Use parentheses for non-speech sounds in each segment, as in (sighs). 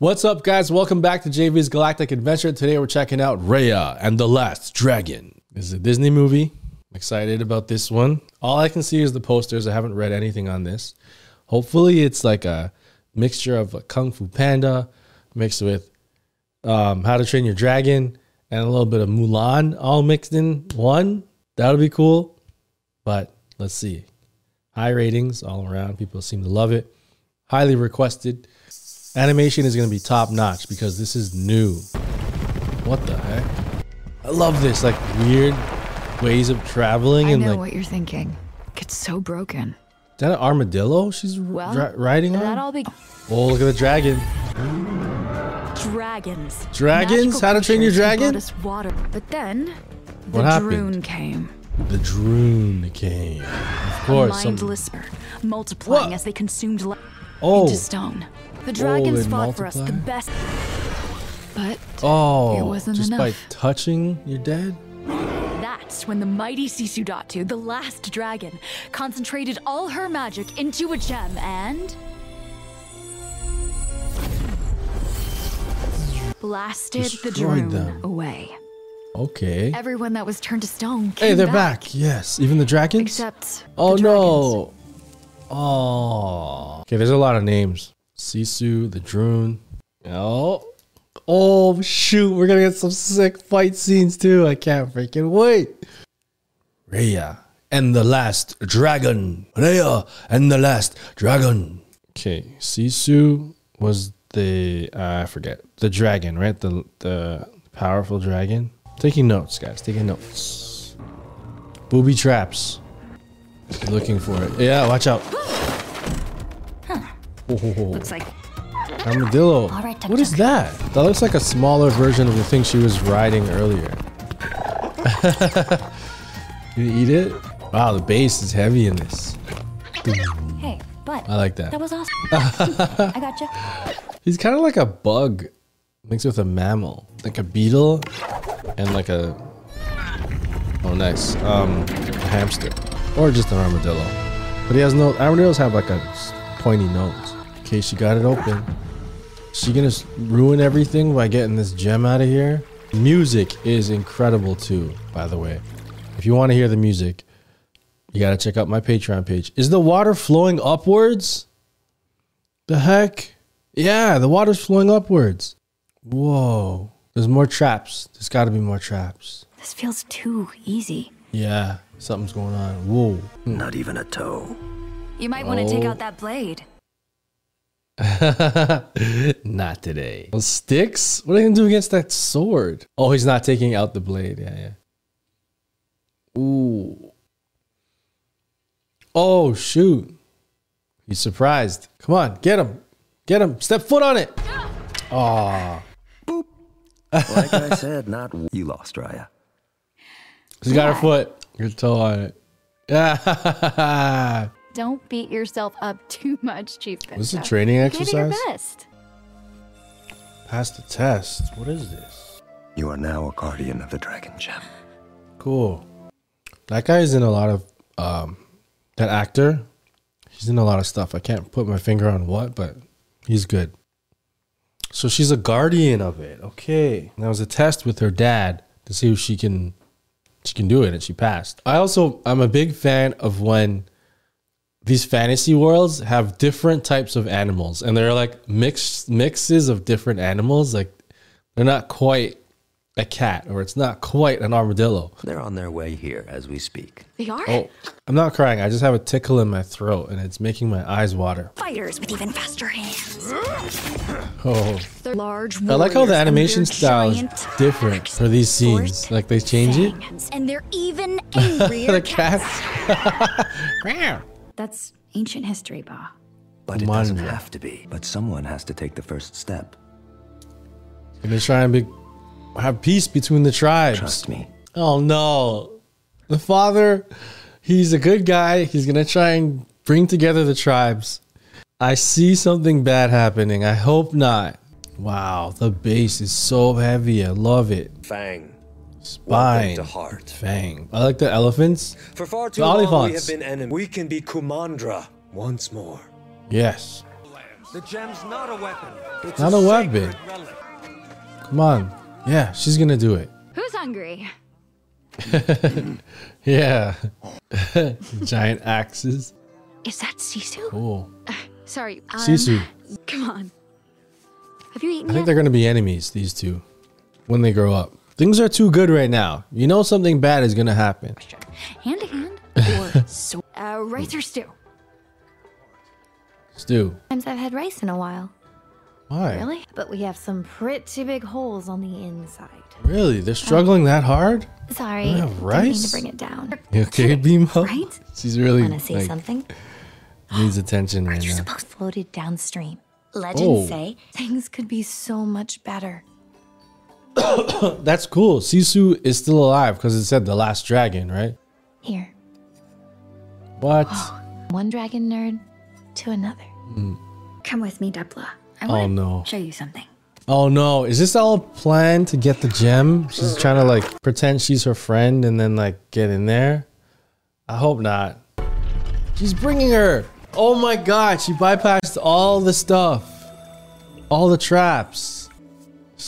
What's up, guys? Welcome back to JV's Galactic Adventure. Today we're checking out Raya and the Last Dragon. This is a Disney movie. I'm excited about this one. All I can see is the posters. I haven't read anything on this. Hopefully, it's like a mixture of a Kung Fu Panda mixed with um, How to Train Your Dragon and a little bit of Mulan all mixed in one. That would be cool. But let's see. High ratings all around. People seem to love it. Highly requested. Animation is going to be top notch because this is new. What the heck? I love this, like weird ways of traveling I and know like. what you're thinking. It's so broken. Is that an armadillo she's Well, ri- riding on? That all be oh, look at the dragon. Dragons. Dragons? How to Train Your Dragon? us water. But then the What happened? Druun came. The Druun came. Of A course. some- mindless, multiplying What? as they consumed life oh, into stone. The dragons fought for us the best. But oh, It wasn't just by touching, you're dead? That's when the mighty Sisudatu, the last dragon, concentrated all her magic into a gem and blasted the Destroyed Druun them. away. Okay. Everyone that was turned to stone came Hey, they're back. Yes. Even the dragons? Except Oh the dragons. no. Oh. Okay, there's a lot of names. Sisu, the Druun. Oh. Oh shoot, we're gonna get some sick fight scenes too. I can't freaking wait. Raya and the last dragon. Raya and the last dragon. Okay, Sisu was the uh, I forget the dragon, right? The the powerful dragon. Taking notes, guys. Taking notes. Booby traps. Looking for it. Yeah, watch out. Looks like armadillo. Right, what is that? That looks like a smaller version of the thing she was riding earlier. (laughs) you eat it? Wow, the base is heavy in this. Hey, but I like that. that was awesome. (laughs) I gotcha. He's kind of like a bug mixed with a mammal, like a beetle and like a oh nice um a hamster or just an armadillo. But he has no armadillos have like a pointy nose. Okay, she got it open. She gonna ruin everything by getting this gem out of here. Music is incredible too, by the way. If you want to hear the music, you gotta check out my Patreon page. Is the water flowing upwards? The heck? Yeah, the water's flowing upwards. Whoa. There's more traps. There's got to be more traps. This feels too easy. Yeah, something's going on. Whoa. Hmm. Not even a toe. You might want to take Oh. out that blade. (laughs) not today. Those sticks? What are you going to do against that sword? Oh, he's not taking out the blade. Yeah, yeah. Ooh. Oh, shoot. He's surprised. Come on, get him. Get him. Step foot on it. Aw. Like I said, not you lost, Raya. She's got her foot. Your toe on it. (laughs) Yeah. Don't beat yourself up (laughs) too much, Chief Benja. This is a training Give it your best. Pass the test. What is this? You are now a guardian of the Dragon Gem. Cool. That guy is in a lot of um that actor. He's in a lot of stuff. I can't put my finger on what, but he's good. So she's a guardian of it. Okay. That was a test with her dad to see if she can she can do it and she passed. I also I'm a big fan of when these fantasy worlds have different types of animals and they're like mixed mixes of different animals like they're not quite a cat or it's not quite an armadillo. They're on their way here as we speak. They are Oh, I'm not crying. I just have a tickle in my throat and it's making my eyes water. fighters with even faster hands. Oh, They're large. I like how the animation style is different for these scenes. Like they change it. And they're even (laughs) angrier The cats. (laughs) cat. That's ancient history, Ba. But it doesn't Kumandra. have to be. But someone has to take the first step. And they're trying to be, have peace between the tribes. Trust me. Oh no. The father, he's a good guy. He's going to try and bring together the tribes. I see something bad happening. I hope not. Wow, the base is so heavy. I love it. Fang. Spine. Welcome to Heart. Fang. I like the elephants. For far too The long we have been enemies. We can be Kumandra once more. Yes. The gem's not a weapon. It's Not a weapon. sacred relic. Come on. Yeah, she's gonna do it. Who's hungry? (laughs) Yeah. (laughs) Giant axes. Is that Sisu? Cool. Sorry. Um, Sisu. Come on. Have you eaten I think yet? they're gonna be enemies, these two, when they grow up. Things are too good right now. You know something bad is gonna happen. Hand to hand (laughs) or so? Uh, rice or stew? Stew. Times I've had rice in a while. Why? Really? But we have some pretty big holes on the inside. Really? They're struggling that hard? Sorry, I have rice? to bring it down. You okay, (laughs) Bimo? Right? She's really Wanna see like, something? (gasps) needs attention right You're now. supposed to floated downstream. Legends Oh. say things could be so much better. (coughs) That's cool. Sisu is still alive because it said the last dragon, right? Here, What? (gasps) one dragon nerd to another. Hmm. Come with me, Depla. I Oh want to no. show you something. Oh no. Is this all planned to get the gem? She's trying to like pretend she's her friend and then like get in there? I hope not. She's bringing her. Oh my god. She bypassed all the stuff, all the traps.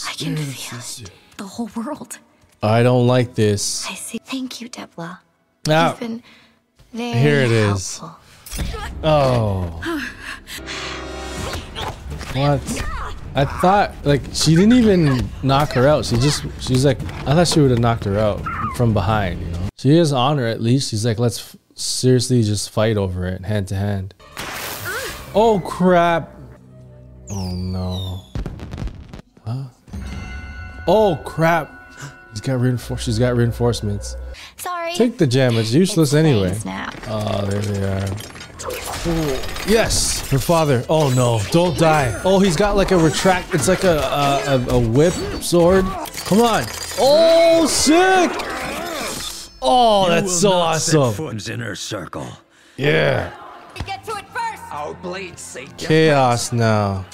I can feel it. The whole world. I don't like this. I see. Thank you, Depla. Ah, You've been very Here it is. helpful. Oh. What? I thought like she didn't even knock her out. She just she's like I thought she would have knocked her out from behind. You know, she is on her at least. She's like let's seriously just fight over it hand to hand. Oh crap! Oh no! Huh? Oh crap! She's got reinfor- She's got reinforcements. Sorry. Take the gem. It's useless It's anyway. flames Now. Oh, there they are. Oh, yes, her father. Oh no, don't die. Oh, he's got like a retract. It's like a a, a, a whip sword. Come on. Oh, sick. Oh, that's so awesome. Foot's inner circle. Yeah. Get to it first! Our blades say Chaos now.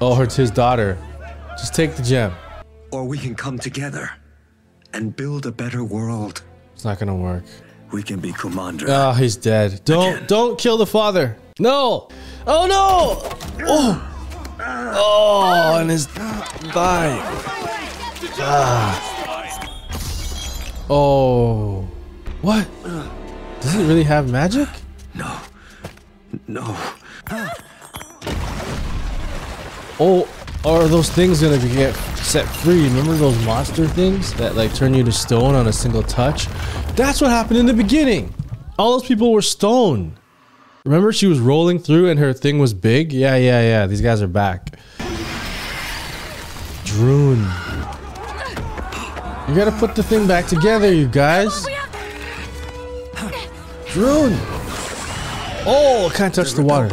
Oh, it's his daughter. Just take the gem. Or we can come together and build a better world. It's not gonna work. We can be Kumandra. Oh, he's dead. Don't don't kill the father. No. Oh no. Oh. Oh, and his thigh. Ah. Oh. What? Does it really have magic? No. No. Oh, are those things gonna get set free? Remember those monster things that like turn you to stone on a single touch? That's what happened in the beginning. All those people were stone. Remember she was rolling through and her thing was big? Yeah, yeah, yeah. These guys are back. Druun. You gotta put the thing back together, you guys. Druun. Oh, I can't touch the water.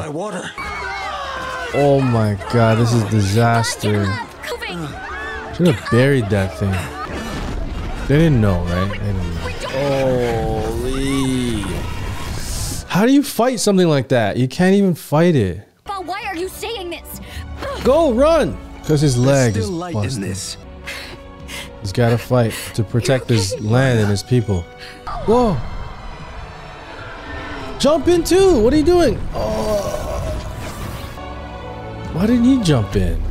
By water. Oh my god, this is disaster. Moving! Should have buried that thing. They didn't know, right? They didn't know. Holy. How do you fight something like that? You can't even fight it. But why are you saying this? Go, run! Because his leg Still is light busted. this. He's got to fight to protect his (laughs) land and his people. Whoa! Jump in too! What are you doing? Oh. Why didn't he jump in?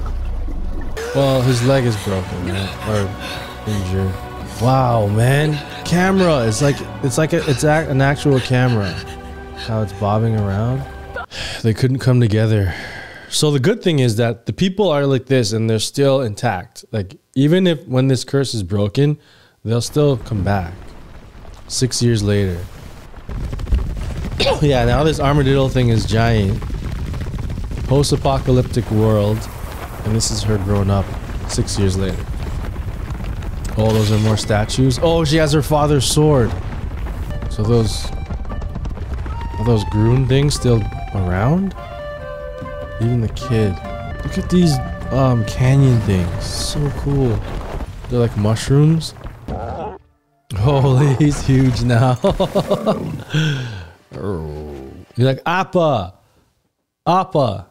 Well, his leg is broken, right? Or injured. Wow, man! Camera. It's like it's like a, it's a, an actual camera. How it's bobbing around. They couldn't come together. So the good thing is that the people are like this and they're still intact. Like even if when this curse is broken, they'll still come back. Six years later. (coughs) yeah, now this armadillo thing is giant. Post-apocalyptic world, and this is her grown up six years later. Oh, those are more statues. Oh, she has her father's sword. So those are those Groon things still around? Even the kid. Look at these um canyon things. So cool. They're like mushrooms. Holy, (laughs) he's huge now. (laughs) You're like Appa. Appa.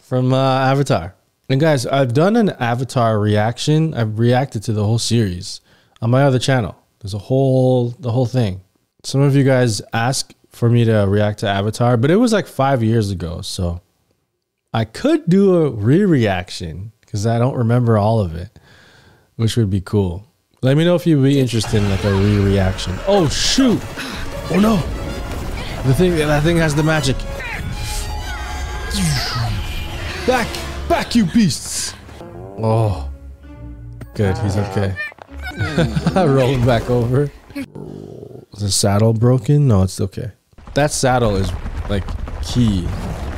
From uh, Avatar. And guys, I've done an Avatar reaction. I've reacted to the whole series on my other channel. There's a whole the whole thing. Some of you guys asked for me to react to Avatar, but it was like five years ago. So I could do a re-reaction because I don't remember all of it, which would be cool. Let me know if you'd be interested in like a re-reaction. Oh shoot! Oh no! The thing that thing has the magic. Back, back, you beasts! Oh, good. He's okay. (laughs) Rolling back over. Is the saddle broken? No, it's okay. That saddle is like key.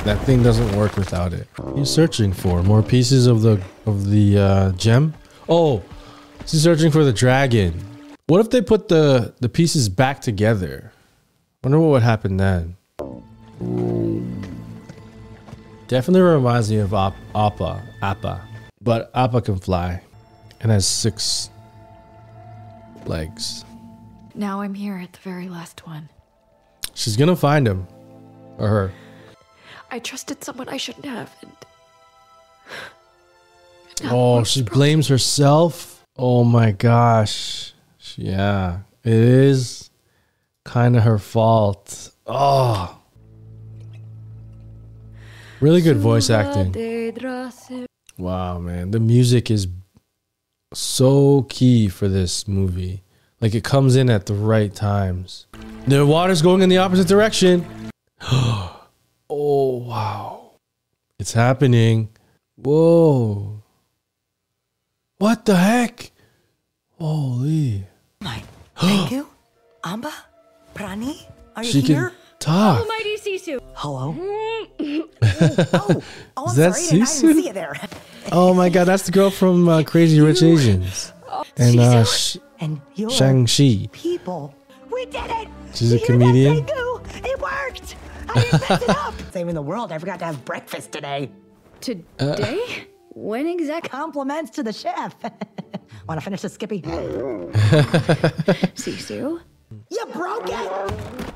That thing doesn't work without it. He's searching for more pieces of the of the uh, gem. Oh, he's searching for the dragon. What if they put the the pieces back together? Wonder what would happen then. Definitely reminds me of Op- Appa, Appa, but Appa can fly and has six legs. Now I'm here at the very last one. She's gonna find him or her. I trusted someone I shouldn't have. And (gasps) Oh, she blames herself. Oh my gosh. Yeah, it is kind of her fault. Oh. Really good voice acting. Wow, man. The music is so key for this movie. Like it comes in at the right times. The water's going in the opposite direction. (gasps) oh, wow. It's happening. Whoa. What the heck? Holy. My, thank you. (gasps) Amba? Pranee? Are you She here? can talk. Mighty Sisu. Hello? oh, oh, (laughs) Is that sorry. I I Sisu? didn't see you there. (laughs) Oh my god, that's the girl from uh, Crazy Rich Asians. And uh, Sh- And you're Shang-Chi. people. We did it! She's a You hear that, comedian? Pengu? It worked! I didn't mess it up! (laughs) Saving the world, I forgot to have breakfast today. today? when exactly? Compliments to the chef. Want to finish the Skippy? Sisu? You broke it!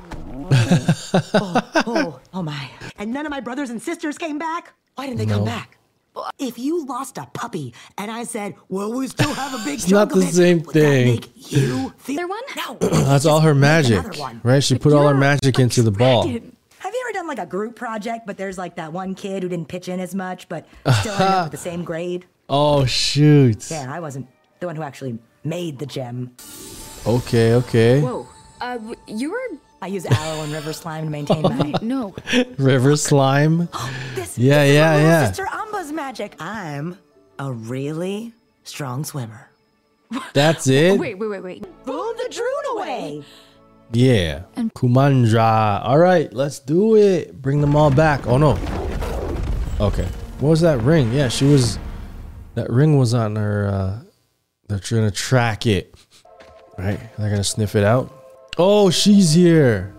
Oh, (laughs) oh, oh my. And none of my brothers and sisters came back? Why didn't they come back? If you lost a puppy and I said, well, we still have a big (laughs) It's not chunk of the it," same would thing. That make you feel one? No. (clears throat) That's all her magic, right? She put all her magic into the ball. Have you ever done like a group project, but there's like that one kid who didn't pitch in as much, but (laughs) still ended up with the same grade? Oh shoot. Yeah, I wasn't the one who actually made the gem. Okay, okay. Whoa. Uh, you were. I use aloe and river slime to maintain my. (laughs) No. River slime. This, (gasps) Yeah, this is yeah, my yeah. Sister Amba's magic. I'm a really strong swimmer. That's (laughs) it. Wait, wait, wait, wait. Boom the Druun away. Yeah. And Kumandra. All right, let's do it. Bring them all back. Oh no. Okay. What was that ring? Yeah, she was. That ring was on her. uh They're trying to track it. Right? They're gonna sniff it out. Oh, she's here.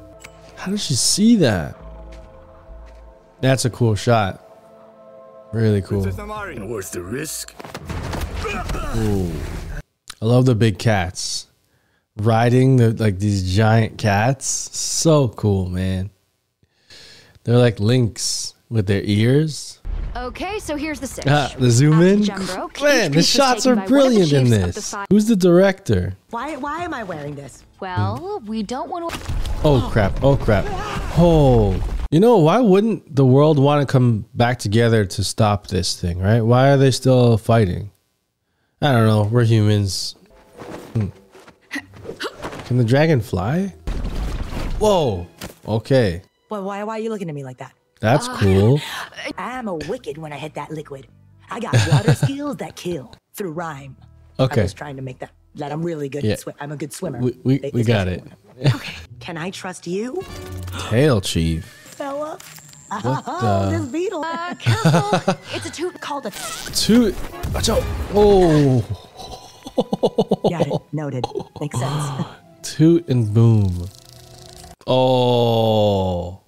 How did she see that? That's a cool shot. Really cool. Worth the risk? I love the big cats. Riding the like these giant cats. So cool, man. They're like lynx with their ears. Okay, so here's the sitch. Ah, the zoom After in. Gem broke, Man, the shots are by one of the brilliant in chiefs the this. Who's the director? Why? Why am I wearing this? Well, we don't want to. Oh crap. Oh crap. Oh. You know, why wouldn't the world want to come back together to stop this thing, right? Why are they still fighting? I don't know. We're humans. Hmm. Can the dragon fly? Whoa. Okay. Well, why? Why are you looking at me like that? That's cool. (laughs) I'm a wicked when I hit that liquid. I got water (laughs) skills that kill through rhyme. Okay. I was trying to make that. That I'm really good Yeah. at swim. I'm a good swimmer. We, we, They- we got it. Okay. Can I trust you, (gasps) Tail Chief. fella? What (laughs) Oh, this the? beetle. Uh, careful. (laughs) it's a toot. called a. Two. Watch out. Oh. Got it. Noted. Makes sense. (gasps) Toot and boom. Oh.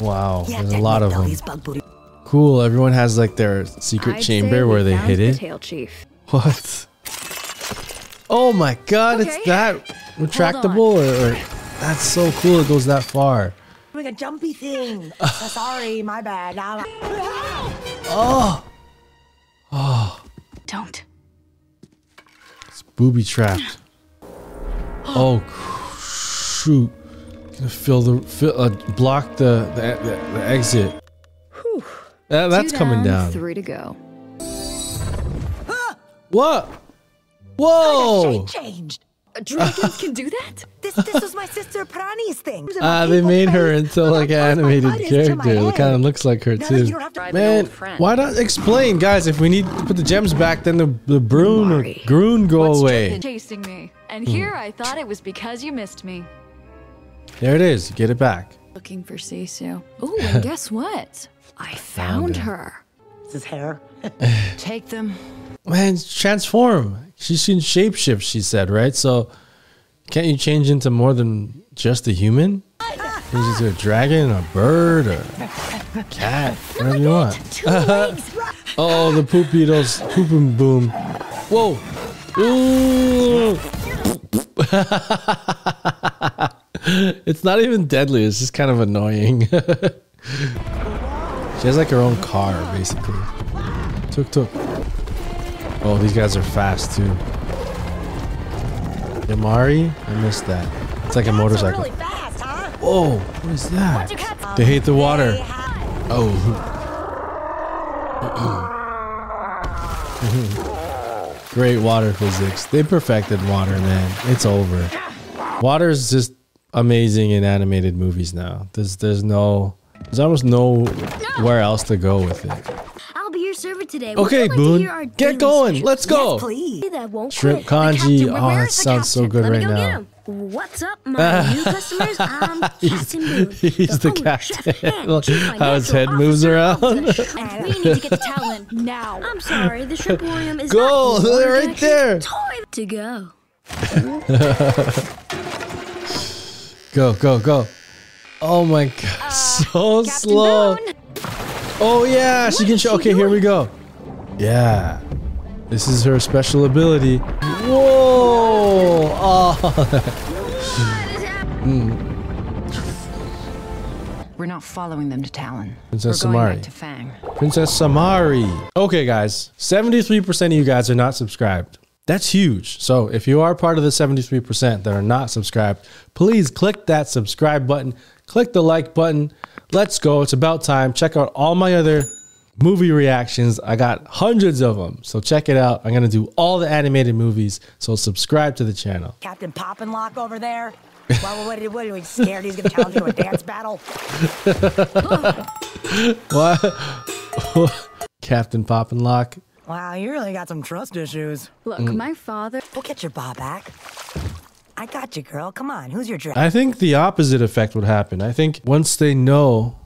Wow. Yeah, There's a lot of them. Bug booty. Cool. Everyone has like their secret I'd chamber where they found hid the it. Tail chief. What? Oh my god, it's that retractable or, or that's so cool it goes that far. Doing a jumpy thing. (sighs) Uh, sorry, my bad. Now- Don't. It's booby trapped. (gasps) Oh shoot. Gonna fill the fill, uh, block the, the the the exit. Uh, that's Two coming down. Three to go. What? Whoa! She changed. Dragons (laughs) can do that? This this was my sister Pranee's thing. Ah, they made her into like an animated butt is to my character. It kind of looks like her too. you don't have to- Man, why not explain, guys? If we need to put the gems back, then the the Broon or Groon go away. Chasing me. Hmm. And here I thought it was because you missed me. There it is. Get it back. Looking for Sisu. (laughs) Oh, and guess what? I found her. This is hair. (laughs) Take them. Man, transform. She can shapeshift. She said, right? So, can't you change into more than just a human? Change into a dragon, a bird, a cat, whatever you want. (laughs) oh, the poop beetles, poop and boom. Whoa. Ooh. (laughs) it's not even deadly. It's just kind of annoying. (laughs) she has like her own car, basically. Tuk tuk. Oh, these guys are fast too. Yamari? I missed that. It's like a motorcycle. Really fast, huh? Whoa, what is that? They hate the water. Oh. (laughs) Great water physics. They perfected water, man. It's over. Water is just amazing in animated movies now. There's there's no there's almost no where else to go with it. I'll be your server today. Okay, you like to Boun, hear our daily get going. Let's go. Please. That won't Shrimp congee. Oh, where that is the sounds so good Let right go now. What's up, (laughs) my new customers? I'm (laughs) Captain Boun. (laughs) He's the owner, chef, captain. and Look how his head moves around. of the Shrimp And we need to get to Talon now. I'm sorry, the Shrimporium is Go, not they're right there. Toy to go. Go, go, go. Oh my god, uh, so slow. Boun. Oh yeah, she can show. Okay, here we go. Yeah. This is her special ability. Whoa! Oh, We're not following them to Talon. Princess We're Samari. to Fang. Princess Namaari. Okay, guys, 73% of you guys are not subscribed. That's huge. So if you are part of the 73% that are not subscribed, please click that subscribe button, click the like button. Let's go. It's about time. Check out all my other movie reactions. I got hundreds of them. So check it out. I'm going to do all the animated movies. So subscribe to the channel. Captain Poppinlock over there. Well, what, what, what are we scared he's gonna challenge you to a dance battle? (laughs) What? (laughs) Captain Poppinlock. Wow, you really got some trust issues. Look, Mm. my father. We'll get your ball back. I got you, girl. Come on, who's your dragon? I think the opposite effect would happen. I think once they know,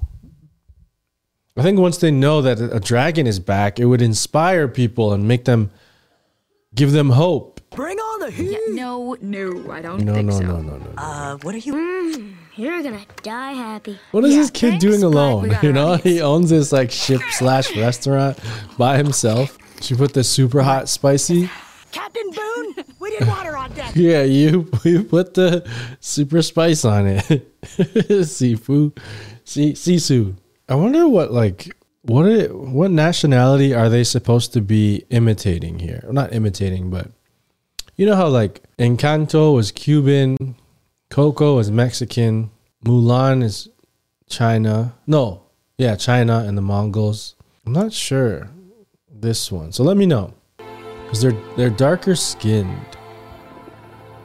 I think once they know that a dragon is back, it would inspire people and make them, give them hope. Bring on the heat. No, no, I don't No, think no, so. no, no, no. Uh, what are you? You're gonna die happy. What is Yeah, this kid doing alone? (laughs) You know, needs. he owns this like ship slash restaurant by himself. She put the super hot spicy. Captain Boun, we did water on deck. (laughs) Yeah, you you put the super spice on it. (laughs) Sifu, si, sisu. I wonder what like what what nationality are they supposed to be imitating here? Not imitating, but you know how like Encanto was Cuban, Coco is Mexican, Mulan is China. No, yeah, China and the Mongols. I'm not sure this one. So let me know because they're they're darker skinned.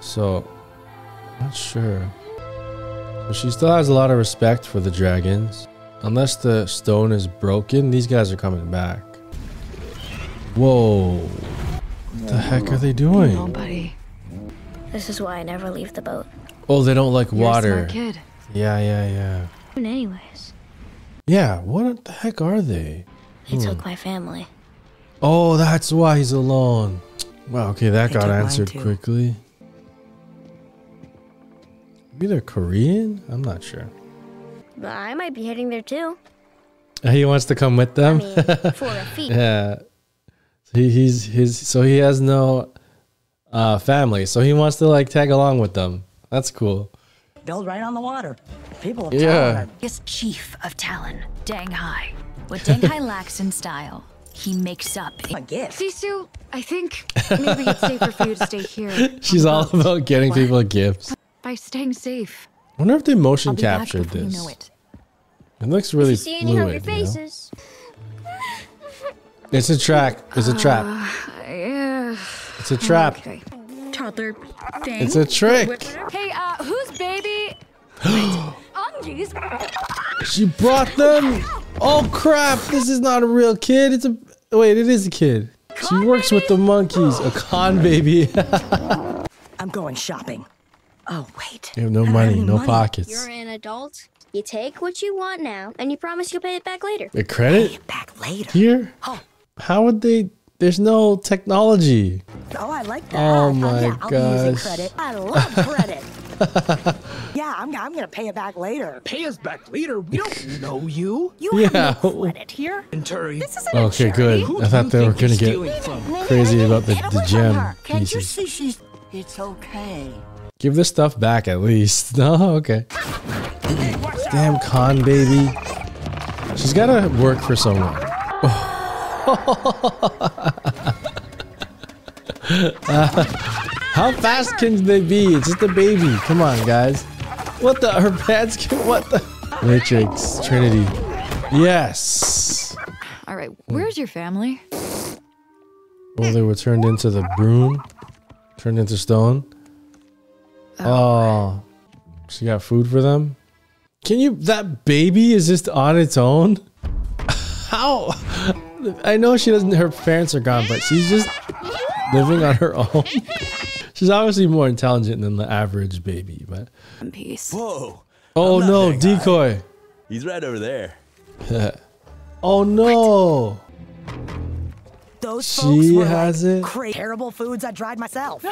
So, not sure. But she still has a lot of respect for the dragons. Unless the stone is broken, these guys are coming back. Whoa. What the heck are they doing? Nobody. This is why I never leave the boat. Oh, they don't like You're water. kid. Yeah, yeah, yeah. Anyways, Yeah, what the heck are they? they took hmm. my family. Oh, that's why he's alone. Wow, okay, that They got answered quickly. Maybe they're Korean? I'm not sure. But I might be heading there too. He wants to come with I them? mean, (laughs) for a fee. Yeah. He, he's his so he has no uh family, so he wants to like tag along with them. That's cool. Build right on the water. People of Yeah. Talon Is chief of Talon, Dang Hai. What Dang (laughs) Hai lacks in style, he makes up are a gift. Sisu, I think maybe it's safer for you to stay here. (laughs) She's all boat. about getting people gifts. By staying safe. I wonder if they motion I'll be back captured this. you know it. It looks really See any hungry fluid. You know? faces? It's a track. It's a trap. Yeah. It's a trap. Okay. Toddler thing. It's a trick. Hey, uh, who's baby? (gasps) Undies? She brought them. Oh crap! This is not a real kid. It's a wait. It is a kid. She works with the monkeys. A con baby. (laughs) I'm going shopping. Oh, wait. you have no money, have no money. pockets. You're an adult. You take what you want now, and you promise you'll pay it back later. A credit Back later. here? Oh. How would they? There's no technology. Oh, I like that. Oh my yeah, I'll be using gosh. credit. I love credit. (laughs) yeah, I'm, I'm gonna pay it back later. Pay us back later. We don't (laughs) know you. You Yeah. have no credit here. Venturi. This isn't a Okay, good. I thought they were gonna get from? crazy about the, the gem. Can't you see she's... It's okay. Give this stuff back at least. No, (laughs) oh, okay. Damn con baby. She's gotta work for someone. (laughs) How fast can they be? It's just a baby. Come on, guys. What the? Her pants can. What the? Matrix, Trinity. Yes. All right, where's your family? Well, they were turned into the broom, turned into stone. Oh, oh she got food for them. Can you? That baby is just on its own. (laughs) How? I know she doesn't. Her parents are gone, but she's just living on her own. (laughs) she's obviously more intelligent than the average baby, but In peace. Whoa, oh no, that guy. decoy. he's right over there. (laughs) Oh no. Those She folks were has like it? cra- terrible foods I tried myself.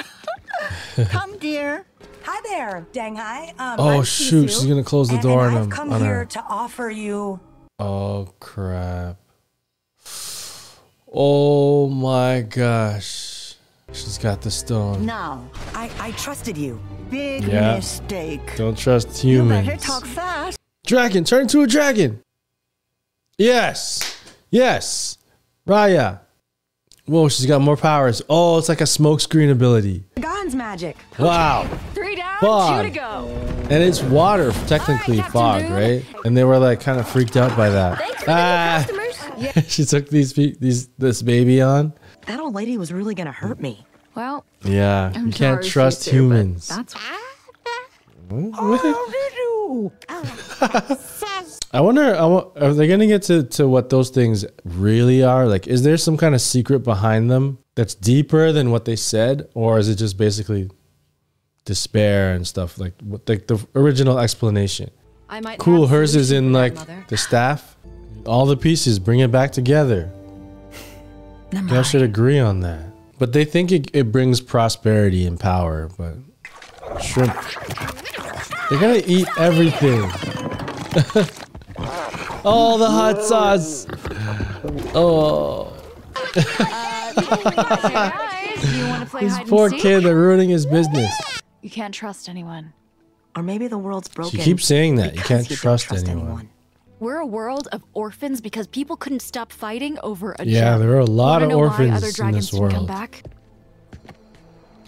(laughs) Come, dear. Hi there, Dang Hai. Um, Oh, nice to see shoot, you. she's gonna close the And- door and on I've him- come on here her. to offer you. Oh crap. (sighs) Oh my gosh. She's got the stone. Now, I, I trusted you. big Yeah. mistake. Don't trust humans. You better talk fast. Dragon, turn into a dragon. Yes. Yes. Raya. Whoa, she's got more powers. Oh, it's like a smokescreen ability. God's magic. Wow. Three down, Fog. two to go. And it's water, technically Captain fog, Moon. right? And they were like kind of freaked out by that. Thanks for Ah. customers. (laughs) she took these these this baby on. That old lady was really gonna hurt me. Well, Yeah, I'm you can't trust sister, but humans. That's oh, (laughs) I wonder, I wa- are they gonna get to, to what those things really are? Like, is there some kind of secret behind them that's deeper than what they said, or is it just basically despair and stuff like what like the original explanation? I might Cool, hers is in like the staff, all the pieces, bring it back together. Y'all should agree on that. But they think it, it brings prosperity and power, but shrimp, they're gonna eat everything. (laughs) oh, the hot sauce. Oh, uh, Guys, do you want to play this poor and kid, they're ruining his business. You can't trust anyone. Or maybe the world's broken. She keeps saying that. You can't don't trust anyone. We're a world of orphans because people couldn't stop fighting over a Yeah, gem. there are a lot Wanna of know why orphans other in dragons this didn't Come world. back?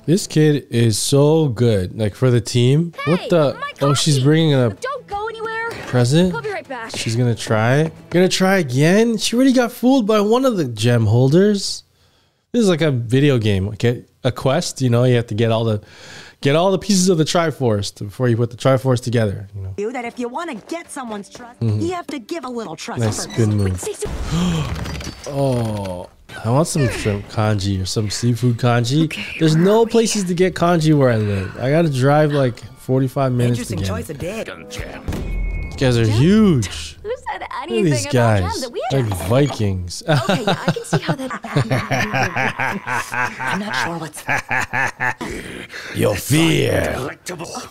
This kid is so good. Like for the team. what the? Oh, she's bringing a Don't go anywhere. present. I'll be right back. She's gonna try. Gonna try again. She already got fooled by one of the gem holders. This is like a video game. Okay, a quest. You know, you have to get all the get all the pieces of the Triforce before you put the Triforce together. You know, You that if you want to get someone's trust, Mhm. you have to give a little trust nice first. good move. (gasps) oh, I want some shrimp congee or some seafood congee. There's no places to get congee where I live. I gotta drive like 45 minutes to Interesting get. choice of dick. These guys are huge. (laughs) Who said Look at anything these about guys, gems that we like? Vikings. (laughs) Okay, yeah, I can see how that. (laughs) I'm not sure what's. Your fear.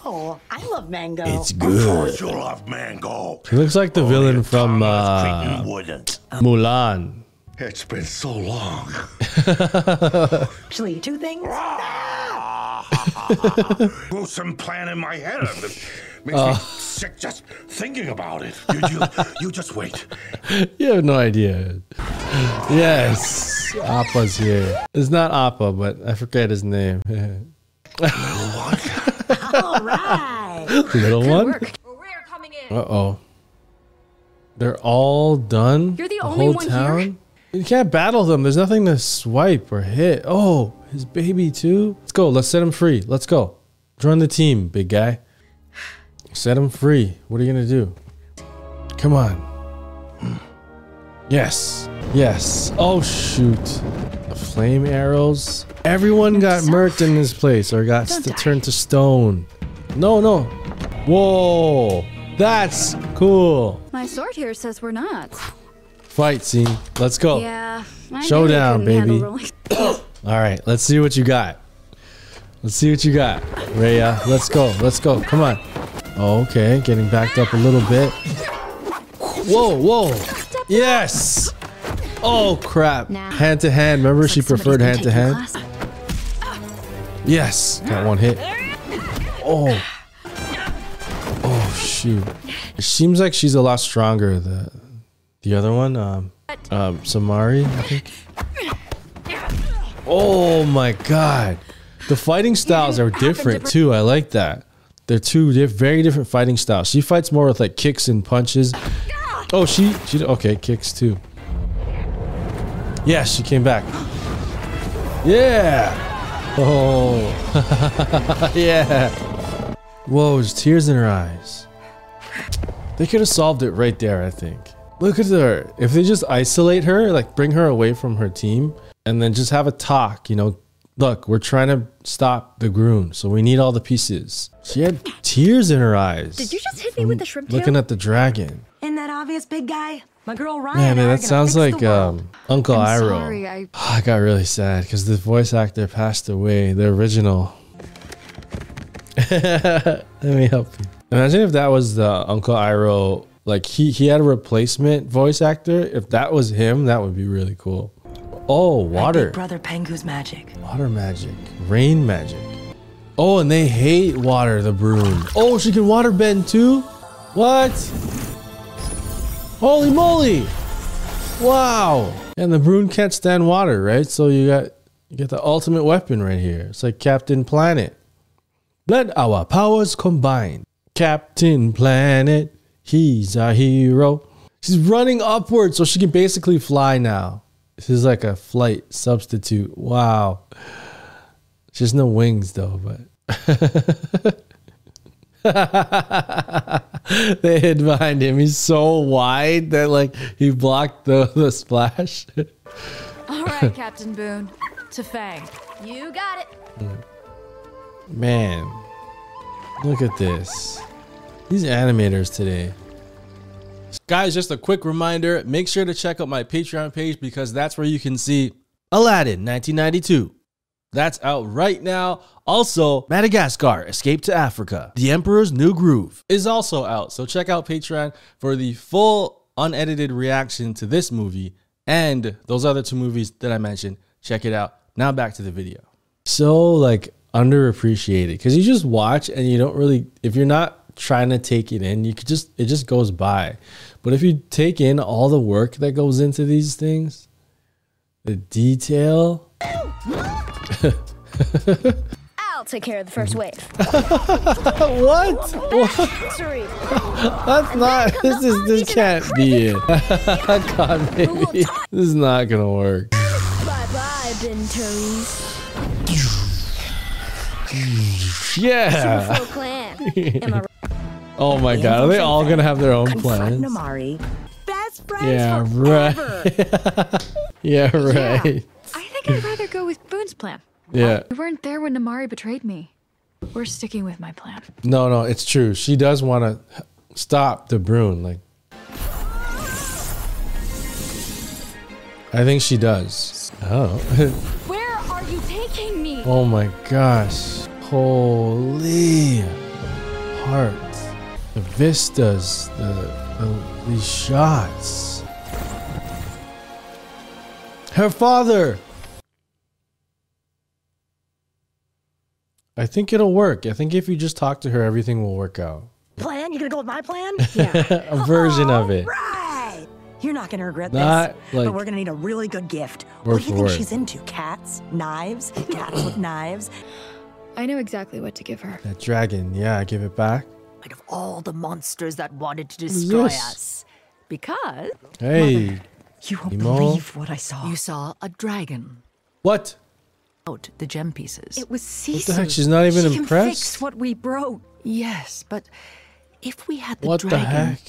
Oh, I love mango. It's good. You love mango. He looks like the villain from uh, Mulan. It's been so long. Actually, two things. Gruesome plan in my head. It makes Uh. me sick just thinking about it. You, you, you just wait. (laughs) You have no idea. Yes, Appa's here. It's not Appa, but I forget his name. Little (laughs) one. All right. Little one. we're coming Uh oh. They're all done. You're the the only whole one here? You can't battle them. There's nothing to swipe or hit. Oh, his baby too. Let's go. Let's set him free. Let's go. Join the team, big guy. Set him free. What are you gonna do? Come on. Yes. Yes. Oh shoot. The flame arrows. Everyone got murked in this place or got turned to stone. No, no. Whoa. That's cool. My sword here says we're not. Fight scene. Let's go. Yeah. Showdown, baby. (coughs) All right, let's see what you got. Let's see what you got, Raya. Let's go. Let's go. Come on. Okay, getting backed up a little bit. Whoa, whoa. Yes. Oh crap. Hand to hand. Remember, she preferred hand to hand. Yes. Got one hit. Oh. Oh shoot. It seems like she's a lot stronger. The the other one, um, um, Samari, I think. Oh my god. The fighting styles are different too. I like that. They're two diff- very different fighting styles. She fights more with like kicks and punches. Oh, she she okay, kicks too. Yeah, she came back. Yeah. Oh. (laughs) yeah. Whoa, there's tears in her eyes. They could have solved it right there, I think. Look at her. If they just isolate her, like bring her away from her team, and then just have a talk, you know, look, we're trying to stop the Groon, so we need all the pieces. She had tears in her eyes. Did you just hit me with the shrimp tail? Looking at the dragon. Isn't that obvious, big guy? My girl Ryan. Man, and I man, that sounds like um, Uncle I'm Iroh. sorry, I- (sighs) I got really sad because the voice actor passed away, the original. (laughs) Let me help you. Imagine if that was the Uncle Iroh. Like he he had a replacement voice actor. If that was him, that would be really cool. Oh, water, brother Pengu's magic. water magic, rain magic. Oh, and they hate water. The broom. Oh, she can water bend too. What? Holy moly! Wow. And the broom can't stand water, right? So you got you get the ultimate weapon right here. It's like Captain Planet. Let our powers combine. Captain Planet, he's our hero. She's running upward so she can basically fly now. This is like a flight substitute. Wow. She has no wings though, but (laughs) they hid behind him. He's so wide that like he blocked the, the splash. (laughs) All right, Captain Boun. To Fang. You got it. Man, look at this. These animators today. Guys, just a quick reminder make sure to check out my Patreon page because that's where you can see Aladdin 1992. That's out right now. Also, Madagascar Escape to Africa. The Emperor's New Groove is also out. So check out Patreon for the full unedited reaction to this movie and those other two movies that I mentioned. Check it out. Now back to the video. So like underappreciated because you just watch and you don't really if you're not trying to take it in, you could just it just goes by. But if you take in all the work that goes into these things, the detail I'll take care of the first wave. (laughs) what? Sorry. That's not. This is. This can't be it. (laughs) God, (laughs) baby, this is not gonna work. bye bye, Bentones. Yeah. Full clan. (laughs) Am I right? Oh my God, are they all gonna have their own plans? Namaari. Best friends Yeah, right. (laughs) yeah, right. I think I'd rather go with Boun's plan. Yeah. We weren't there when Namaari betrayed me. We're sticking with my plan. No, no, it's true. She does want to stop the Brune. Like, I think she does. Oh. (laughs) Where are you taking me? Oh my gosh. Holy heart. The vistas, the, the these shots. Her father. I think it'll work. I think if you just talk to her, everything will work out. Plan? You're gonna go with my plan? Yeah. (laughs) A version of it. right. You're not gonna regret Not, this. like- but we're gonna need a really good gift. What do you think word. she's into? Cats? Knives? Cats with knives? I know exactly what to give her. That dragon, yeah, give it back. Like of all the monsters that wanted to destroy this? us. Because Hey, You won't Emo? believe what I saw. You saw a dragon What? out the gem pieces. It was Sisu. What the heck? She's not even she impressed? Can fix what we broke. Yes, but if we had the What the dragon, heck?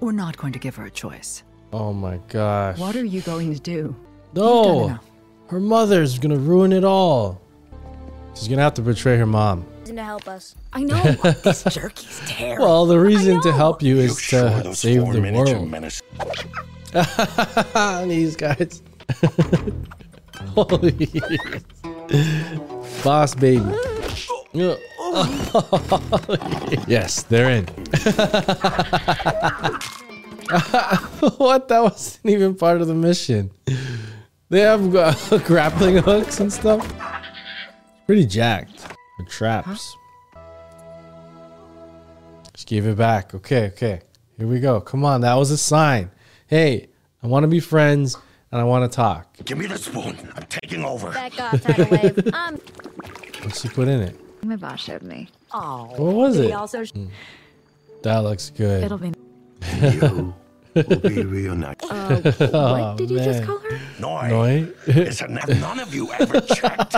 we're not going to give her a choice. Oh my gosh. What are you going to do? No. Her mother's gonna ruin it all. She's gonna have to betray her mom. To help us. I know. (laughs) this jerky's terrible. Well, the reason to help you is Sure, to those save four the miniature world. menace- (laughs) These guys. (laughs) Holy. Boss baby. Yes, they're in. what? That wasn't even part of the mission. They have uh, grappling hooks and stuff. Pretty jacked. The traps. Just gave it back. Okay, okay. Here we go. Come on, that was a sign. Hey, I want to be friends and I want to talk. Give me the spoon. I'm taking over. Back off, tidal. Um, What's she put in it? My boss showed me. Oh. What was it? also That looks good. It'll be. (laughs) You will be reunited. Uh, Oh, what did you just call her? Noi. Noi? Listen, have none of you ever checked?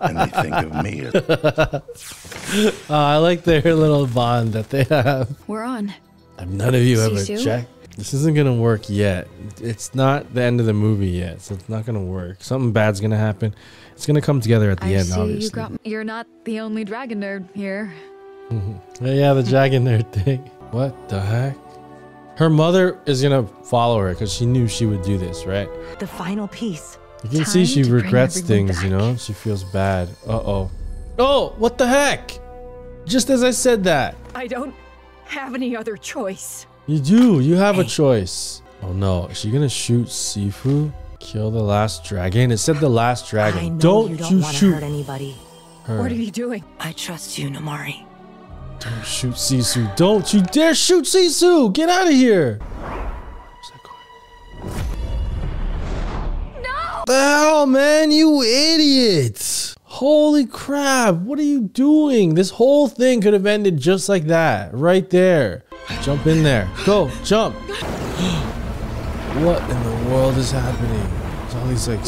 And they think of me as (laughs) Oh, I like their little bond that they have. We're on. Have none of you ever Sisu? checked? This isn't gonna work yet. It's not the end of the movie yet, so it's not gonna work. Something bad's gonna happen. It's gonna come together at the I end, see obviously. you got. You're not the only dragon nerd here. (laughs) Yeah, yeah, the dragon nerd thing. What the heck? Her mother is gonna follow her because she knew she would do this, right? the final piece. You can see she regrets everyone things, you know? She feels bad. Uh oh. Oh, what the heck? Just as I said that. I don't have any other choice. You do. You have a choice. Oh no. Is she gonna shoot Sisu? Kill the last dragon? It said the last I dragon. know Don't you you, don't want to shoot hurt anybody. her. What are you doing? I trust you, Namaari. Don't shoot Sisu. Don't you dare shoot Sisu. Get out of here. No! The hell, man? You idiot. Holy crap. What are you doing? This whole thing could have ended just like that. Right there. Jump in there. Go. Jump. (gasps) what in the world is happening? There's all these like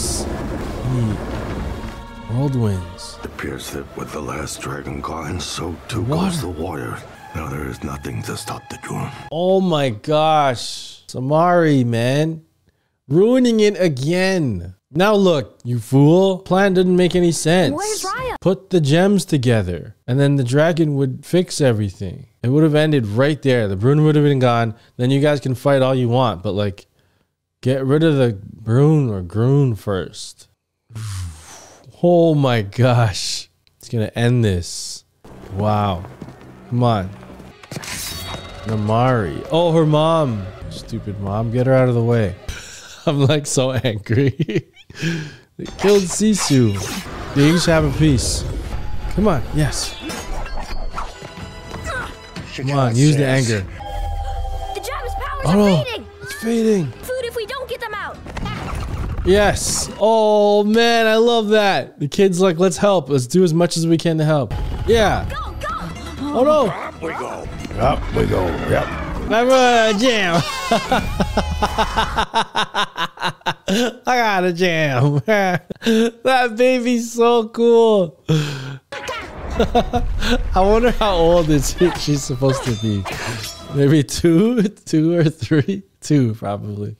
s- neat whirlwinds. It appears that with the last dragon gone, so too What? goes the water. Now there is nothing to stop the doom. Oh my gosh. Samari, man. Ruining it again. Now look, you fool. Plan didn't make any sense. Where's Raya? Put the gems together. And then the dragon would fix everything. It would have ended right there. The Brune would have been gone. Then you guys can fight all you want. But like, get rid of the Brune or Groon first. Oh my gosh. It's gonna end this. Wow. Come on. Namaari. Oh, her mom. Stupid mom. Get her out of the way. (laughs) I'm like so angry. (laughs) they killed Sisu. They each have a piece. Come on. Yes. Come on. Use the anger. the Oh no. It's fading. Yes. Oh man, I love that. The kid's like, let's help. Let's do as much as we can to help. Yeah. Go, go. Oh no. Up we go. Up we go. Yep. I'm a jam. (laughs) I got a jam. (laughs) that baby's so cool. (laughs) I wonder how old is she, she's supposed to be. Maybe two, two or three, two probably,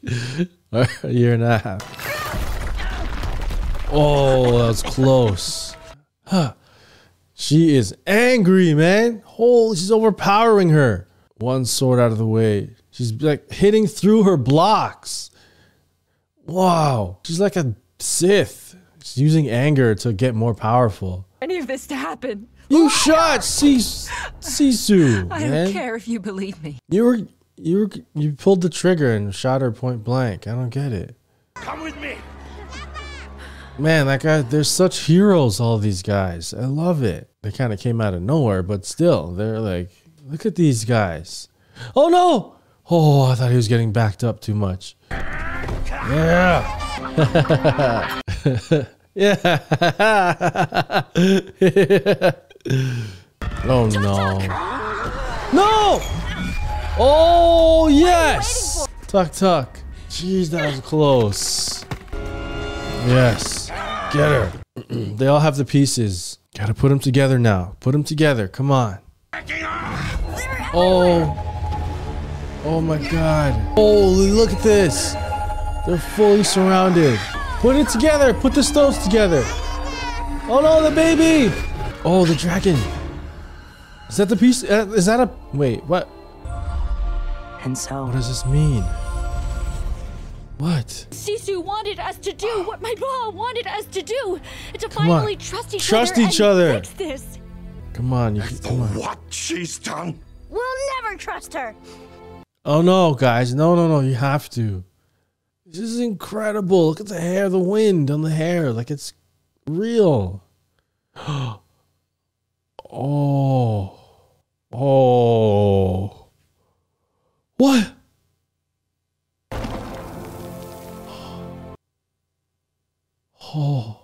or a year and a half. Oh, that was close. Huh. She is angry, man. Holy, she's overpowering her. One sword out of the way. She's like hitting through her blocks. Wow. She's like a Sith. She's using anger to get more powerful. Any of this to happen? You shot Sis- Sisu, I man. don't care if you believe me. You were you were you pulled the trigger and shot her point blank. I don't get it. Come with me. Man, that guy, there's such heroes, all these guys. I love it. They kind of came out of nowhere, but still, they're like, look at these guys. Oh no! Oh, I thought he was getting backed up too much. Yeah. (laughs) yeah. (laughs) oh no. No! Oh, yes! Tuk, Tuk. Jeez, that was close. Yes. Get her. (clears throat) they all have the pieces. Gotta put them together now. Put them together. Come on. Oh. Oh my god. Holy, look at this. They're fully surrounded. Put it together. Put the stones together. Oh no, the baby. Oh, the dragon. Is that the piece? Uh, is that a. Wait, what? And so. What does this mean? What? Sisu wanted us to do what my mom wanted us to do. To Come on. finally trust each Trust other. each and other. Fix this. Come on, you can, come on. What she's done? We'll never trust her. Oh no, guys. No, no, no. You have to. This is incredible. Look at the hair, the wind on the hair. Like it's real. (gasps) Oh. Oh. What? Oh.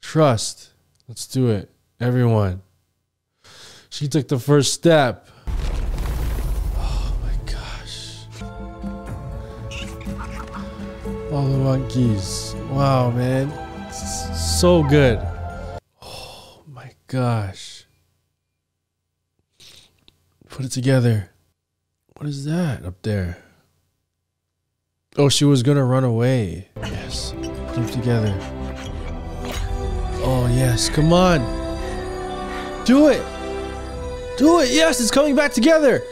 Trust. Let's do it. Everyone. She took the first step. Oh my gosh. All the monkeys. Wow, man. So good. Oh my gosh. Put it together. What is that up there? Oh, she was gonna run away. Yes. Together. Oh, yes. Come on. Do it. Do it. Yes, it's coming back together.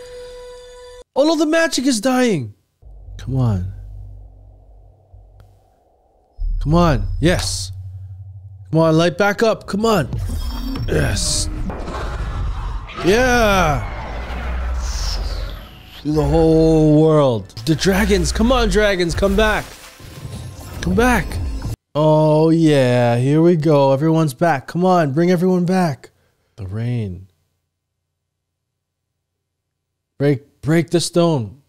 Oh no, the magic is dying. Come on. Come on. Yes. Come on, light back up. Come on. Yes. Yeah. The whole world. The dragons. Come on, dragons. Come back. Come back. Oh, yeah. Here we go. Everyone's back. Come on. Bring everyone back. The rain. Break break the stone.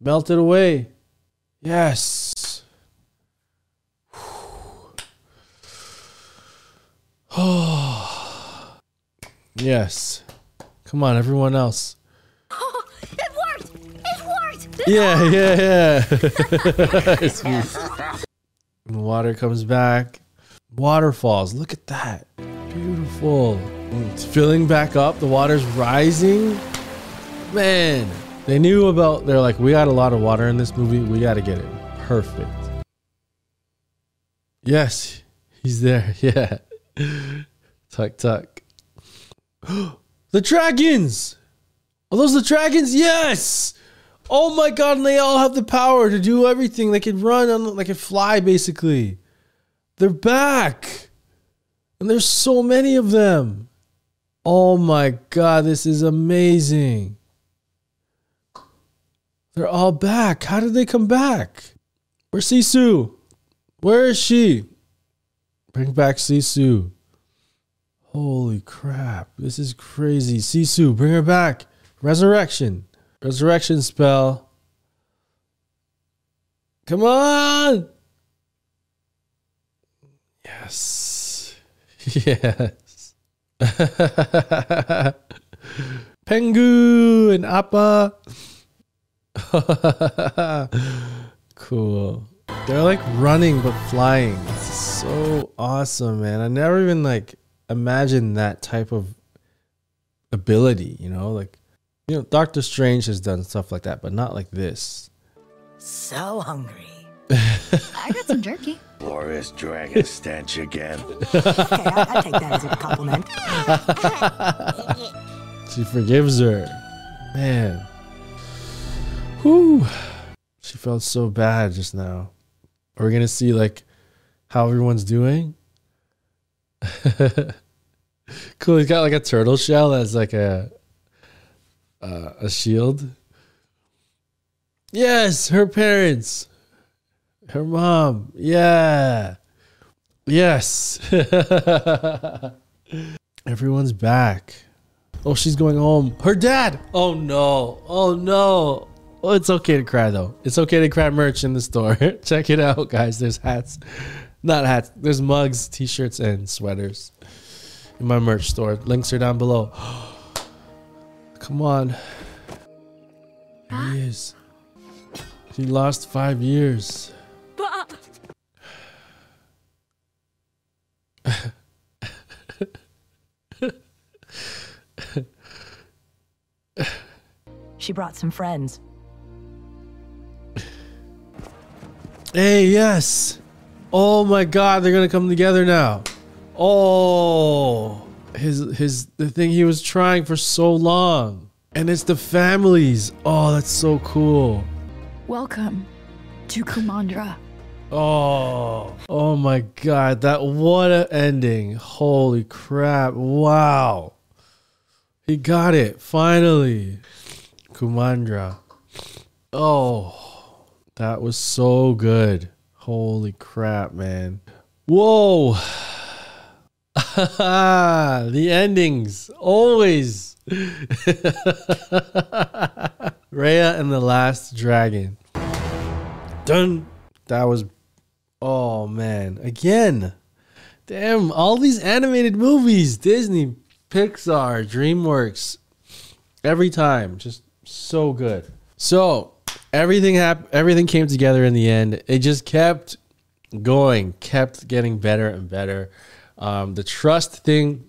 Melt it away. Yes. Oh. (sighs) yes. Come on, everyone else. Oh, (gasps) it worked! It worked! Yeah, yeah, yeah. (laughs) (laughs) the water comes back. Waterfalls. Look at that. Beautiful. It's filling back up. The water's rising. Man, they knew about. They're like, we got a lot of water in this movie. We got to get it perfect. Yes, he's there. (laughs) Yeah. Tuk, Tuk. (gasps) the dragons. Are those the dragons? Yes. Oh my god! And they all have the power to do everything. They can run on. They can fly. Basically, they're back, and there's so many of them. Oh my god! This is amazing. They're all back. How did they come back? Where's Sisu? Where is she? Bring back Sisu. Holy crap. This is crazy. Sisu, bring her back. Resurrection. Resurrection spell. Come on. Yes. (laughs) Yes. (laughs) Pengu and Appa. (laughs) cool. They're like running but flying. It's so awesome, man. I never even like imagined that type of ability, you know? Like you know, Doctor Strange has done stuff like that, but not like this. So hungry. I got some jerky. (laughs) Glorious dragon stench again. (laughs) Okay, I, I take that as a compliment. (laughs) She forgives her. Man. Whew. She felt so bad just now. Are we gonna see like how everyone's doing? cool. He's got like a turtle shell as like a uh, a shield. Yes, her parents, her mom. Yeah. Yes. (laughs) Everyone's back. Oh, she's going home. Her dad. Oh no. Oh no. Oh, it's okay to cry though. It's okay to cry merch in the store. (laughs) Check it out, guys. There's hats. Not hats. There's mugs, t-shirts, and sweaters in my merch store. Links are down below. (gasps) Come on. There he is. He lost five years. (laughs) She brought some friends. Hey, yes. Oh my god, they're gonna come together now. Oh his his the thing he was trying for so long. And it's the families. Oh, that's so cool. Welcome to Kumandra. Oh, oh my god, that what a ending. Holy crap. Wow. He got it finally. Kumandra. Oh, that was so good. Holy crap, man. Whoa. (laughs) the endings always. (laughs) Raya and the Last Dragon. Done. That was. Oh man! Again. Damn! All these animated movies, Disney, Pixar, DreamWorks, every time, just so good. So everything happened. Everything came together in the end. It just kept going, kept getting better and better. Um, the trust thing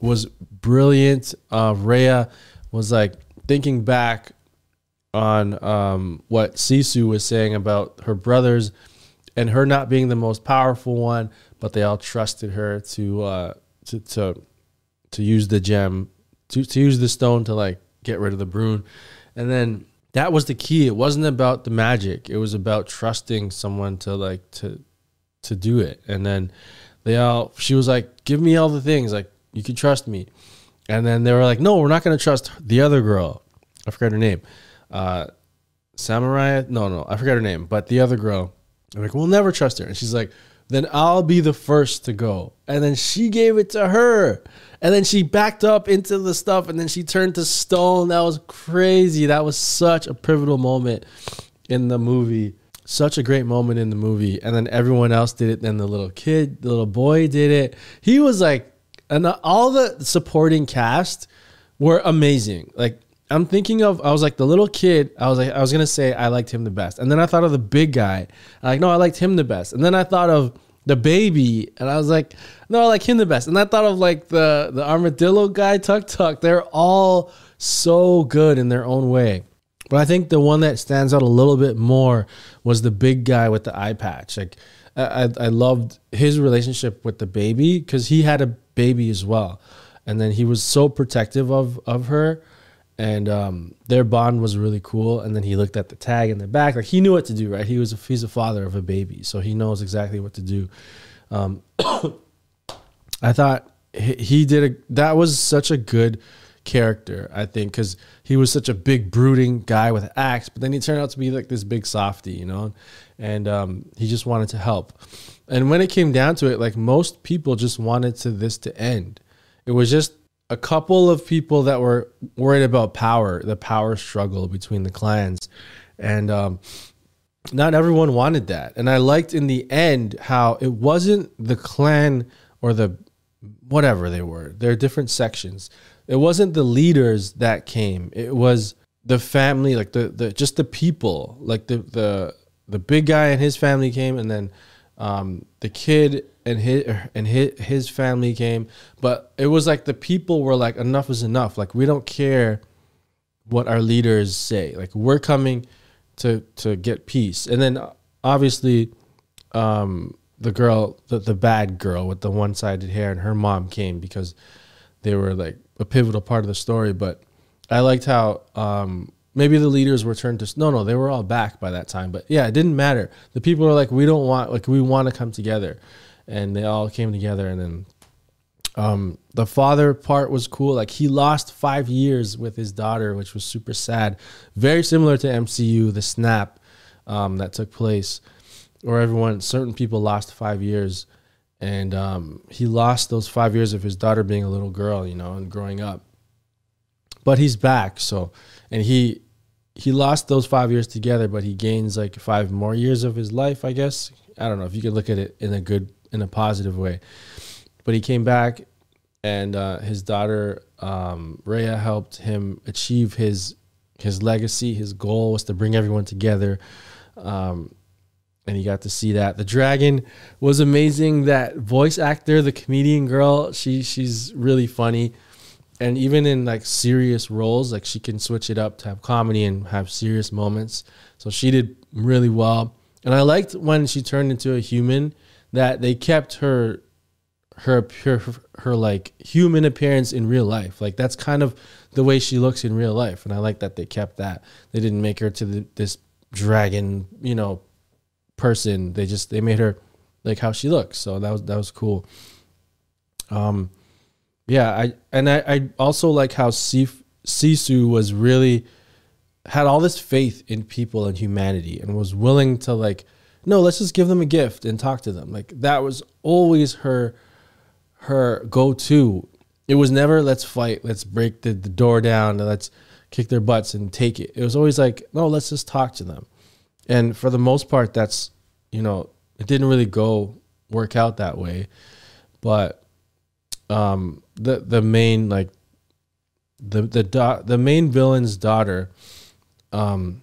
was brilliant. Uh, Raya was like thinking back on um, what Sisu was saying about her brothers and her not being the most powerful one, but they all trusted her to uh, to to to use the gem to to use the stone to like get rid of the Brune, and then that was the key. It wasn't about the magic. It was about trusting someone to like to to do it, and then they all she was like give me all the things like you can trust me. And then they were like no we're not going to trust the other girl. I forgot her name. Uh samurai? No no i forgot her name but the other girl. They're like we'll never trust her. And she's like then i'll be the first to go. And then she gave it to her. And then she backed up into the stuff and then she turned to stone. That was crazy. That was such a pivotal moment in the movie such a great moment in the movie and then everyone else did it then the little kid the little boy did it. He was like and all the supporting cast were amazing. Like i'm thinking of i was like the little kid i was like i was gonna say i liked him the best. And then i thought of the big guy. I'm like no i liked him the best. And then i thought of the baby and i was like no i like him the best. And i thought of like the the armadillo guy Tuk Tuk they're all so good in their own way but I think the one that stands out a little bit more was the big guy with the eye patch. Like I, I loved his relationship with the baby because he had a baby as well, and then he was so protective of of her, and um, their bond was really cool. And then he looked at the tag in the back, like he knew what to do, right? He was a, he's a father of a baby, so he knows exactly what to do. Um, (coughs) I thought he, he did a that was such a good character, I think, because he was such a big brooding guy with axe, but then he turned out to be like this big softy, you know, and um, he just wanted to help. And when it came down to it, like most people just wanted to this to end. It was just a couple of people that were worried about power, the power struggle between the clans, and um, not everyone wanted that. And I liked in the end how it wasn't the clan or the whatever they were. They're different sections it wasn't the leaders that came. It was the family like the, the just the people. Like the the the big guy and his family came and then um, the kid and his and his, his family came. But it was like the people were like enough is enough. Like we don't care what our leaders say. Like we're coming to to get peace. And then obviously um, the girl the, the bad girl with the one-sided hair and her mom came because they were like a pivotal part of the story. But I liked how um, maybe the leaders were turned to no, no, they were all back by that time. But yeah, it didn't matter. The people were like, we don't want like we want to come together, and they all came together. And then um, the father part was cool. Like he lost five years with his daughter, which was super sad. Very similar to MCU, the snap um, that took place, where everyone, certain people lost five years and um, he lost those five years of his daughter being a little girl, you know, and growing up. But he's back, so and he he lost those five years together, but he gains like five more years of his life, I guess. I don't know if you could look at it in a good, in a positive way. But he came back, and uh, his daughter um, Raya helped him achieve his his legacy, his goal was to bring everyone together. Um, and you got to see that. The dragon was amazing. That voice actor, the comedian girl, she she's really funny. And even in like serious roles, like she can switch it up to have comedy and have serious moments. So she did really well. And I liked when she turned into a human that they kept her her her her like human appearance in real life. Like that's kind of the way she looks in real life, and I like that they kept that. They didn't make her to the, this dragon, you know, person. They just they made her like how she looks. So that was that was cool. Um, yeah, I and I I also like how Sif, Sisu was really had all this faith in people and humanity and was willing to like no let's just give them a gift and talk to them like that was always her her go-to it was never let's fight let's break the, the door down let's kick their butts and take it it was always like no let's just talk to them and for the most part that's you know it didn't really go work out that way. But um the the main like the the do- the main villain's daughter um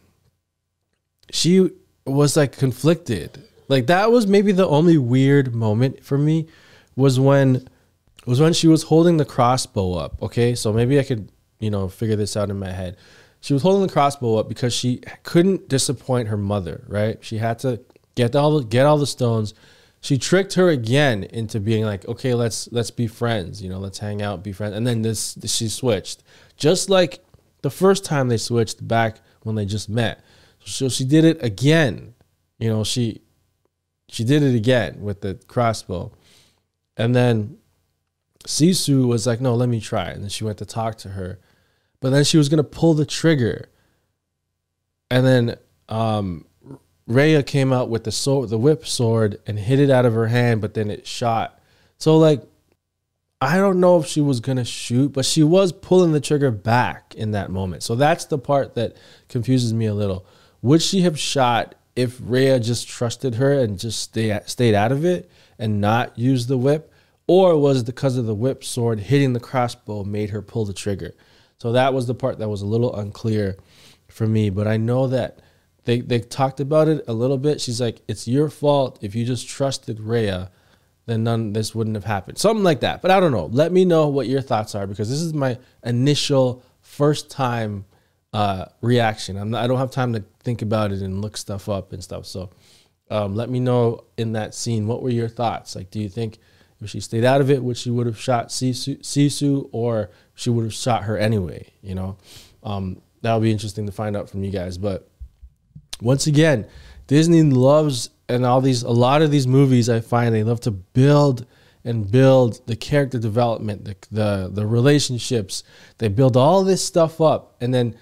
she was like conflicted. Like that was maybe the only weird moment for me was when was when she was holding the crossbow up okay? So maybe i could you know figure this out in my head she was holding the crossbow up because she couldn't disappoint her mother right? She had to get all the get all the stones. She tricked her again into being like okay let's let's be friends you know let's hang out be friends. And then this she switched. Just like the first time they switched back when they just met. So she did it again you know she she did it again with the crossbow. And then sisu was like no let me try. And then she went to talk to her but then she was to pull the trigger and then um Raya came out with the sword, the whip sword, and hit it out of her hand, but then it shot. So like, I don't know if she was gonna shoot, but she was pulling the trigger back in that moment. So that's the part that confuses me a little. Would she have shot if Raya just trusted her and just stay stayed out of it and not use the whip, or was it because of the whip sword hitting the crossbow made her pull the trigger? So that was the part that was a little unclear for me. But I know that they they talked about it a little bit. She's like, "It's your fault if you just trusted Raya, then none this wouldn't have happened." Something like that. But I don't know. Let me know what your thoughts are because this is my initial first time uh, reaction. I'm not, I don't have time to think about it and look stuff up and stuff. So um, let me know in that scene what were your thoughts. Like, do you think if she stayed out of it, would she would have shot Sisu, Sisu or she would have shot her anyway? You know, um, that would be interesting to find out from you guys. But once again, Disney loves and all these a lot of these movies I find they love to build and build the character development, the the, the relationships. They build all this stuff up and then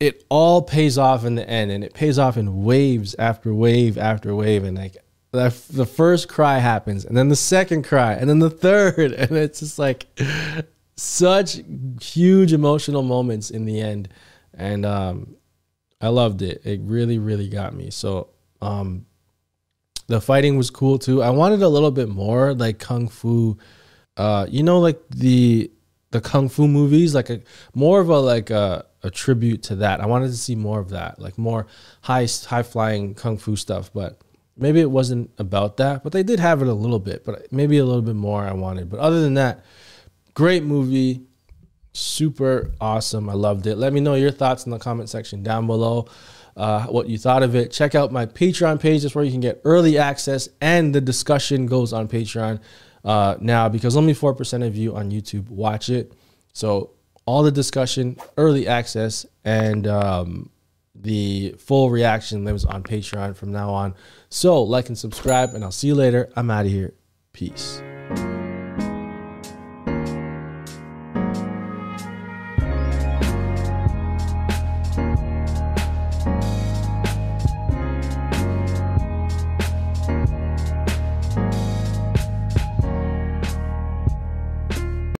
it all pays off in the end and it pays off in waves after wave after wave and like the first cry happens and then the second cry and then the third (laughs) and it's just like such huge emotional moments in the end and um I loved it. It really, really got me. So, um, the fighting was cool too. I wanted a little bit more like kung fu, uh, you know, like the the kung fu movies, like a more of a like a, a tribute to that. I wanted to see more of that, like more high high flying kung fu stuff. But maybe it wasn't about that. But they did have it a little bit, but maybe a little bit more I wanted. But other than that, great movie super awesome. I loved it. Let me know your thoughts in the comment section down below. Uh, what you thought of it. Check out my Patreon page. That's where you can get early access, and the discussion goes on Patreon uh, now because only four percent of you on YouTube watch it. So all the discussion, early access, and um, the full reaction lives on Patreon from now on. So like and subscribe, and I'll see you later. I'm out of here. Peace.